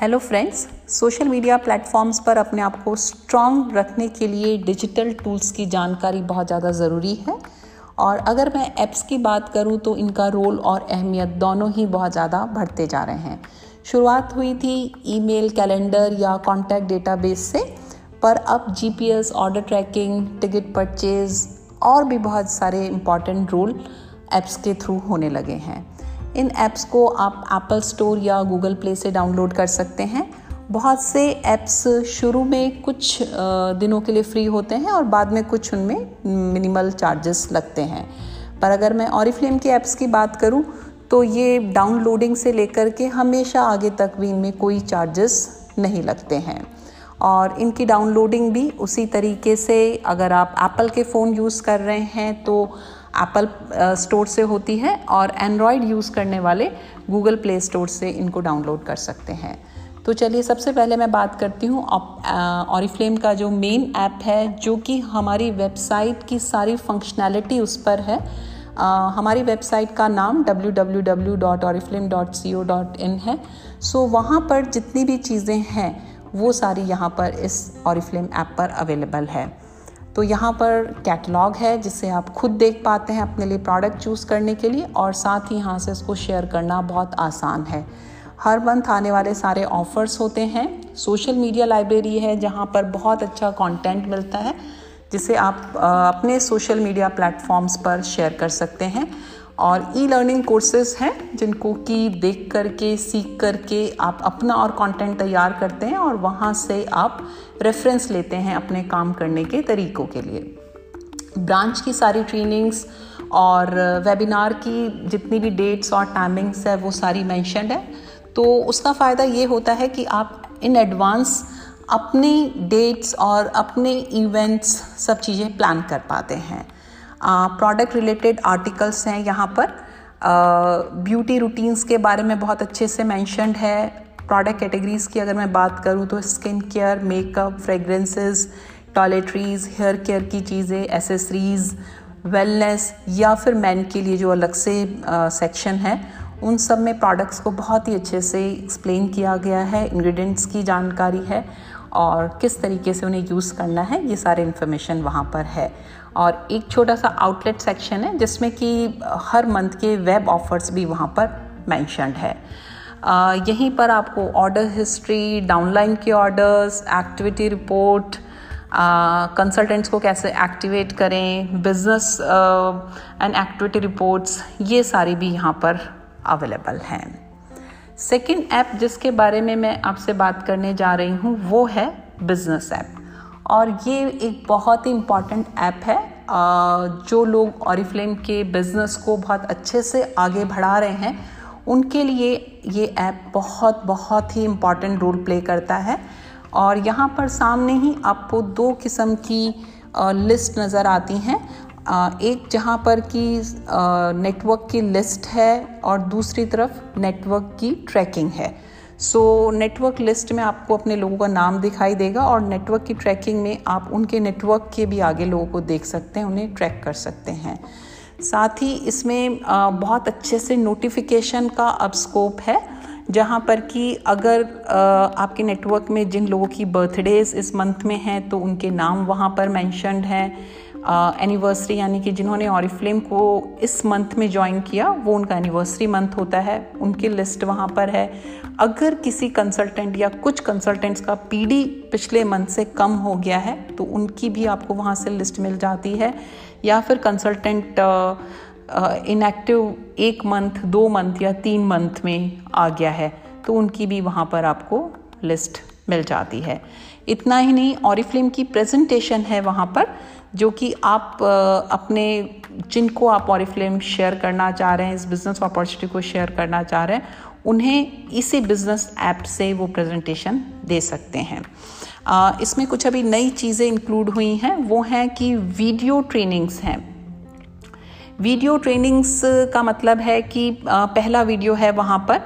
Hello friends social media platforms पर अपने आप को स्ट्रांग रखने के लिए डिजिटल टूल्स की जानकारी बहुत ज़्यादा ज़रूरी है। और अगर मैं ऐप्स की बात करूँ तो इनका रोल और अहमियत दोनों ही बहुत ज़्यादा बढ़ते जा रहे हैं। शुरुआत हुई थी ईमेल कैलेंडर या कॉन्टैक्ट डेटाबेस से, पर अब GPS order tracking ticket purchase और भी बहुत सारे इंपॉर्टेंट रोल ऐप्स के थ्रू होने लगे हैं। इन ऐप्स को आप एप्पल स्टोर या गूगल प्ले से डाउनलोड कर सकते हैं। बहुत से ऐप्स शुरू में कुछ दिनों के लिए फ्री होते हैं और बाद में कुछ उनमें मिनिमल चार्जेस लगते हैं। पर अगर मैं ऑरिफ्लेम के ऐप्स की बात करूँ तो ये डाउनलोडिंग से लेकर के हमेशा आगे तक भी इनमें कोई चार्जेस नहीं लगते हैं। और इनकी डाउनलोडिंग भी उसी तरीके से अगर आप एप्पल के फ़ोन यूज़ कर रहे हैं तो एप्पल स्टोर से होती है और एंड्रॉयड यूज़ करने वाले गूगल प्ले स्टोर से इनको डाउनलोड कर सकते हैं। तो चलिए सबसे पहले मैं बात करती हूँ ऑरिफ्लेम का जो मेन ऐप है जो कि हमारी वेबसाइट की सारी फंक्शनैलिटी उस पर है। Uh, हमारी वेबसाइट का नाम www.oriflame.co.in है। सो वहाँ पर जितनी भी चीज़ें हैं वो सारी यहाँ पर इस ऑरिफ्लेम ऐप पर अवेलेबल है। तो यहाँ पर कैटलॉग है, जिससे आप खुद देख पाते हैं अपने लिए प्रोडक्ट चूज़ करने के लिए और साथ ही यहाँ से इसको शेयर करना बहुत आसान है। हर मंथ आने वाले सारे ऑफ़र्स होते हैं। सोशल मीडिया लाइब्रेरी है, जहाँ पर बहुत अच्छा कंटेंट मिलता है, जिसे आप अपने सोशल मीडिया प्लेटफॉर्म्स पर शेयर कर सकते हैं। और ई लर्निंग कोर्सेज हैं, जिनको कि देख करके, सीख करके आप अपना और कंटेंट तैयार करते हैं और वहाँ से आप रेफरेंस लेते हैं अपने काम करने के तरीक़ों के लिए। ब्रांच की सारी ट्रेनिंग्स और वेबिनार की जितनी भी डेट्स और टाइमिंग्स है, वो सारी मैंशन है। तो उसका फ़ायदा ये होता है कि आप इन एडवांस अपनी डेट्स और अपने इवेंट्स सब चीज़ें प्लान कर पाते हैं। प्रोडक्ट रिलेटेड आर्टिकल्स हैं यहाँ पर। ब्यूटी रूटीन्स के बारे में बहुत अच्छे से मैंशनड है। प्रोडक्ट कैटेगरीज की अगर मैं बात करूँ तो skin care makeup fragrances toiletries hair care की चीज़ें एसेसरीज़ वेलनेस या फिर मैन के लिए जो अलग से सेक्शन है, उन सब में प्रोडक्ट्स को बहुत ही अच्छे से एक्सप्लेन किया गया है। इंग्रेडिएंट्स की जानकारी है। और किस तरीके से उन्हें यूज़ करना है, ये सारे इन्फॉर्मेशन वहाँ पर है। और एक छोटा सा आउटलेट सेक्शन है, जिसमें कि हर मंथ के वेब ऑफर्स भी वहाँ पर मैंशनड है। यहीं पर आपको ऑर्डर हिस्ट्री डाउनलाइन के ऑर्डर्स एक्टिविटी रिपोर्ट कंसल्टेंट्स को कैसे एक्टिवेट करें बिज़नेस एंड एक्टिविटी रिपोर्ट्स ये सारी भी यहाँ पर अवेलेबल हैं। सेकेंड ऐप जिसके बारे में मैं आपसे बात करने जा रही हूँ, वो है बिज़नेस ऐप और ये एक बहुत ही इंपॉर्टेंट ऐप है। जो लोग ऑरिफ्लेम के बिज़नेस को बहुत अच्छे से आगे बढ़ा रहे हैं, उनके लिए ये ऐप बहुत बहुत ही इंपॉर्टेंट रोल प्ले करता है। और यहाँ पर सामने ही आपको दो किस्म की लिस्ट नज़र आती हैं। एक जहाँ पर कि नेटवर्क की लिस्ट है और दूसरी तरफ़ नेटवर्क की ट्रैकिंग है। सो नेटवर्क लिस्ट में आपको अपने लोगों का नाम दिखाई देगा और नेटवर्क की ट्रैकिंग में आप उनके नेटवर्क के भी आगे लोगों को देख सकते हैं, उन्हें ट्रैक कर सकते हैं। साथ ही इसमें बहुत अच्छे से नोटिफिकेशन का अब स्कोप है, जहाँ पर कि अगर आपके नेटवर्क में जिन लोगों की बर्थडेज इस मंथ में हैं तो उनके नाम वहाँ पर मैंशनड हैं। एनिवर्सरी यानी कि जिन्होंने ऑरिफ्लेम को इस मंथ में ज्वाइन किया, वो उनका एनिवर्सरी मंथ होता है। उनकी लिस्ट वहाँ पर है। अगर किसी कंसल्टेंट या कुछ कंसल्टेंट्स का पीडी पिछले मंथ से कम हो गया है तो उनकी भी आपको वहाँ से लिस्ट मिल जाती है। या फिर कंसल्टेंट इनएक्टिव एक मंथ दो मंथ या तीन मंथ में आ गया है तो उनकी भी वहाँ पर आपको लिस्ट मिल जाती है। इतना ही नहीं ऑरिफ्लेम की प्रेजेंटेशन है वहाँ पर, जो कि आप अपने, जिनको आप ऑरिफ्लेम शेयर करना चाह रहे हैं, इस बिज़नेस अपॉर्चुनिटी को शेयर करना चाह रहे हैं, उन्हें इसी बिज़नेस ऐप से वो प्रेजेंटेशन दे सकते हैं। इसमें कुछ अभी नई चीज़ें इंक्लूड हुई हैं, वो हैं कि वीडियो ट्रेनिंग्स हैं। वीडियो ट्रेनिंग्स का मतलब है कि पहला वीडियो है वहाँ पर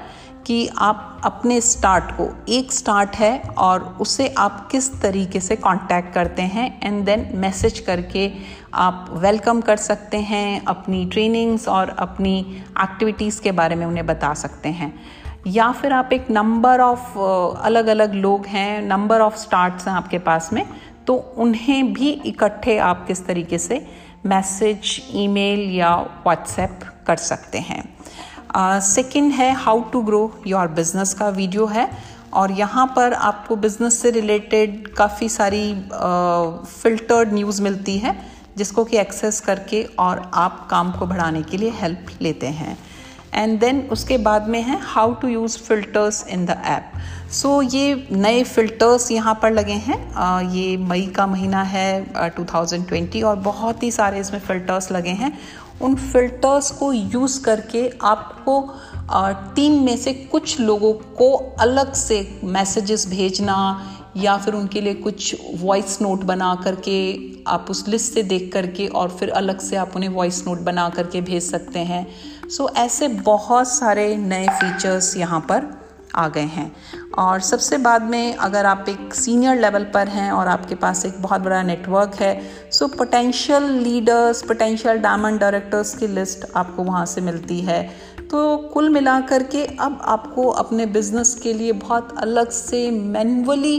कि आप अपने स्टार्ट को, एक स्टार्ट है और उसे आप किस तरीके से कांटेक्ट करते हैं एंड देन मैसेज करके आप वेलकम कर सकते हैं, अपनी ट्रेनिंग्स और अपनी एक्टिविटीज़ के बारे में उन्हें बता सकते हैं। या फिर आप एक नंबर ऑफ़ अलग अलग लोग हैं नंबर ऑफ़ स्टार्ट्स हैं आपके पास में तो उन्हें भी इकट्ठे आप किस तरीके से मैसेज ईमेल या व्हाट्सएप कर सकते हैं। सेकंड है how to grow your business का वीडियो है और यहाँ पर आपको बिज़नेस से रिलेटेड काफ़ी सारी फिल्टर्ड न्यूज़ मिलती है जिसको कि एक्सेस करके और आप काम को बढ़ाने के लिए हेल्प लेते हैं। एंड देन उसके बाद में है how to use filters in the app so ये नए फिल्टर्स यहाँ पर लगे हैं। uh, ये मई का महीना है uh, 2020 और बहुत ही सारे इसमें फ़िल्टर्स लगे हैं। उन फिल्टर्स को यूज़ करके आपको टीम में से कुछ लोगों को अलग से मैसेजेस भेजना या फिर उनके लिए कुछ वॉइस नोट बना करके आप उस लिस्ट से देख करके और फिर अलग से आप उन्हें वॉइस नोट बना करके भेज सकते हैं। सो so, ऐसे बहुत सारे नए फीचर्स यहाँ पर आ गए हैं। और सबसे बाद में अगर आप एक सीनियर लेवल पर हैं और आपके पास एक बहुत बड़ा नेटवर्क है so potential leaders potential diamond directors की लिस्ट आपको वहाँ से मिलती है। तो कुल मिलाकर के अब आपको अपने बिज़नेस के लिए बहुत अलग से मैनुअली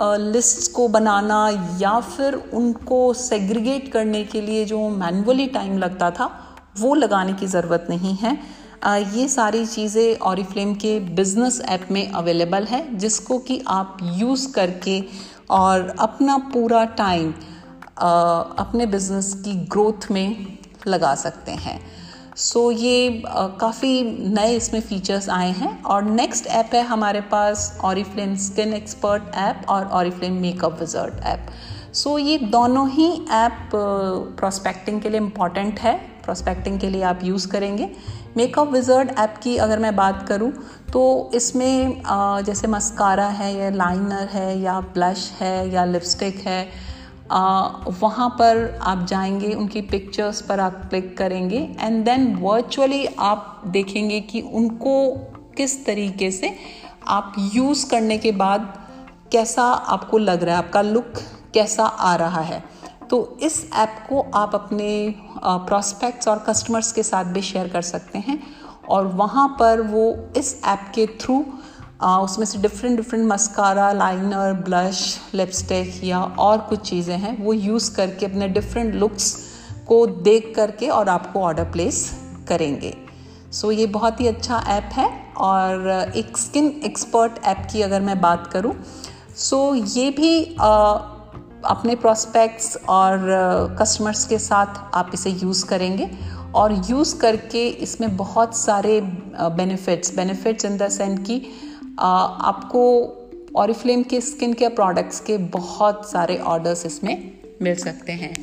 लिस्ट्स को बनाना या फिर उनको सेग्रीगेट करने के लिए जो मैनुअली टाइम लगता था, वो लगाने की ज़रूरत नहीं है। ये सारी चीज़ें ऑरिफ्लेम के बिज़नेस ऐप में अवेलेबल है जिसको कि आप यूज़ करके और अपना पूरा टाइम अपने बिज़नेस की ग्रोथ में लगा सकते हैं। सो so, ये काफ़ी नए इसमें फीचर्स आए हैं और नेक्स्ट ऐप है हमारे पास ऑरिफ्लेम स्किन एक्सपर्ट ऐप और Oriflame makeup wizard app so ये दोनों ही ऐप प्रोस्पेक्टिंग के लिए इंपॉर्टेंट है। प्रोस्पेक्टिंग के लिए आप यूज़ करेंगे। मेकअप विजर्ड ऐप की अगर मैं बात करूँ तो इसमें जैसे मस्कारा है या लाइनर है या ब्लश है या लिपस्टिक है वहाँ पर आप जाएँगे, उनकी पिक्चर्स पर आप क्लिक करेंगे एंड देन वर्चुअली आप देखेंगे कि उनको किस तरीके से आप यूज़ करने के बाद कैसा आपको लग रहा है, आपका लुक कैसा आ रहा है। तो इस ऐप को आप अपने प्रॉस्पेक्ट्स और कस्टमर्स के साथ भी शेयर कर सकते हैं और वहाँ पर वो इस ऐप के थ्रू उसमें से different different mascara liner blush lipstick या और कुछ चीज़ें हैं वो यूज़ करके अपने डिफरेंट लुक्स को देख करके और आपको ऑर्डर प्लेस करेंगे। सो so, ये बहुत ही अच्छा ऐप है और एक स्किन एक्सपर्ट ऐप की अगर मैं बात करूँ सो so, ये भी आ, अपने प्रोस्पेक्ट्स और कस्टमर्स के साथ आप इसे यूज़ करेंगे और यूज़ करके इसमें बहुत सारे benefits benefits in the sense कि आपको ऑरिफ्लेम के स्किन केयर प्रोडक्ट्स के बहुत सारे ऑर्डर्स इसमें मिल सकते हैं।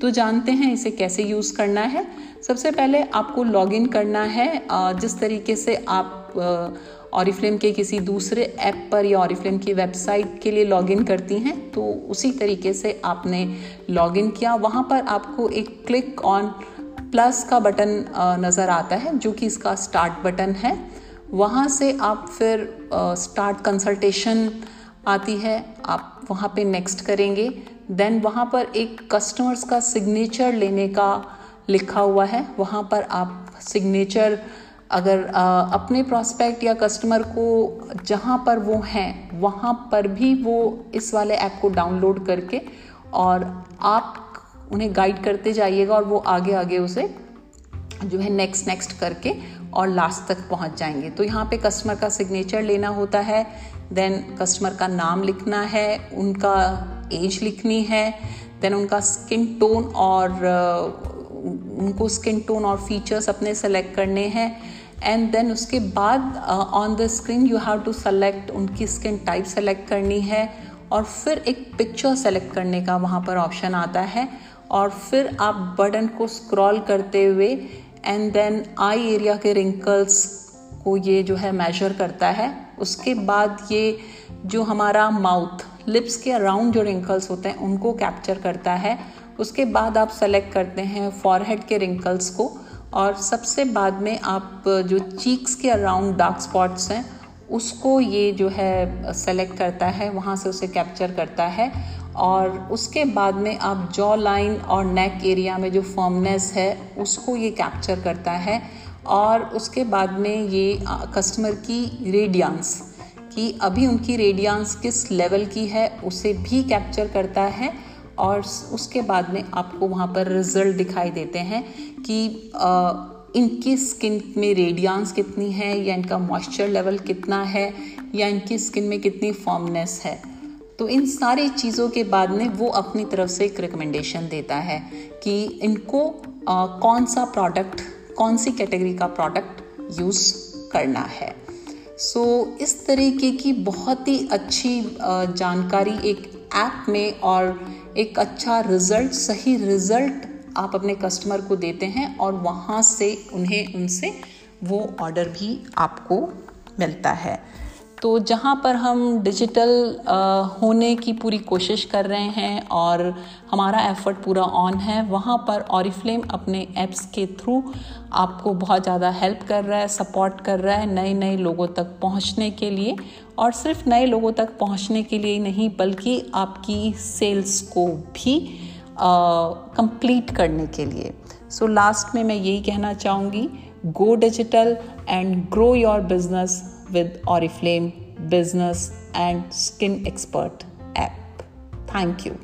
तो जानते हैं इसे कैसे यूज़ करना है। सबसे पहले आपको लॉगिन करना है जिस तरीके से आप ऑरिफ्लेम के किसी दूसरे ऐप पर या ऑरिफ्लेम की वेबसाइट के लिए लॉगिन करती हैं तो उसी तरीके से आपने लॉगिन किया। वहाँ पर आपको एक क्लिक ऑन प्लस का बटन नज़र आता है, जो कि इसका स्टार्ट बटन है। वहाँ से आप फिर स्टार्ट कंसल्टेशन आती है, आप वहाँ पे नेक्स्ट करेंगे। देन वहाँ पर एक कस्टमर्स का सिग्नेचर लेने का लिखा हुआ है। वहाँ पर आप सिग्नेचर अगर अपने प्रॉस्पेक्ट या कस्टमर को जहाँ पर वो हैं, वहाँ पर भी वो इस वाले ऐप को डाउनलोड करके और आप उन्हें गाइड करते जाइएगा और वो आगे आगे उसे जो है नेक्स्ट नेक्स्ट करके और लास्ट तक पहुँच जाएँगे। तो यहाँ पे कस्टमर का सिग्नेचर लेना होता है देन कस्टमर का नाम लिखना है, उनका एज लिखनी है देन उनका स्किन टोन और उनको स्किन टोन और फीचर्स अपने सेलेक्ट करने हैं. एंड देन उसके बाद on the screen you have to select उनकी स्किन टाइप सेलेक्ट करनी है. और फिर एक पिक्चर सेलेक्ट करने का वहाँ पर ऑप्शन आता है. और फिर आप बटन को स्क्रॉल करते हुए एंड देन आई एरिया के रिंकल्स को ये जो है मेजर करता है. उसके बाद ये जो हमारा माउथ लिप्स के अराउंड जो रिंकल्स होते हैं, उनको कैप्चर करता है. उसके बाद आप सेलेक्ट करते हैं फॉरहेड के रिंकल्स को और सबसे बाद में आप जो चीक्स के अराउंड डार्क स्पॉट्स हैं, उसको ये जो है सेलेक्ट करता है, वहाँ से उसे कैप्चर करता है और उसके बाद में आप जॉ लाइन और नेक एरिया में जो फॉर्मनेस है, उसको ये कैप्चर करता है और उसके बाद में ये कस्टमर की रेडियांस कि अभी उनकी रेडियांस किस लेवल की है, उसे भी कैप्चर करता है और उसके बाद में आपको वहाँ पर रिज़ल्ट दिखाई देते हैं कि आ, इनकी स्किन में रेडियांस कितनी है या इनका मॉइस्चर लेवल कितना है या इनकी स्किन में कितनी फॉर्मनेस है। तो इन सारी चीज़ों के बाद में वो अपनी तरफ़ से एक रिकमेंडेशन देता है कि इनको आ, कौन सा प्रोडक्ट कौन सी कैटेगरी का प्रोडक्ट यूज़ करना है। सो so, इस तरीके की बहुत ही अच्छी जानकारी एक ऐप में और एक अच्छा रिज़ल्ट सही रिज़ल्ट आप अपने कस्टमर को देते हैं और वहाँ से उन्हें, उनसे वो ऑर्डर भी आपको मिलता है। तो जहाँ पर हम डिजिटल होने की पूरी कोशिश कर रहे हैं और हमारा एफर्ट पूरा ऑन है वहाँ पर ऑरिफ्लेम अपने ऐप्स के थ्रू आपको बहुत ज़्यादा हेल्प कर रहा है सपोर्ट कर रहा है नए नए लोगों तक पहुँचने के लिए। और सिर्फ़ नए लोगों तक पहुँचने के लिए नहीं बल्कि आपकी सेल्स को भी कंप्लीट uh, करने के लिए। सो so लास्ट में मैं यही कहना चाहूँगी go digital and grow your business with Oriflame Business and Skin Expert app. Thank you.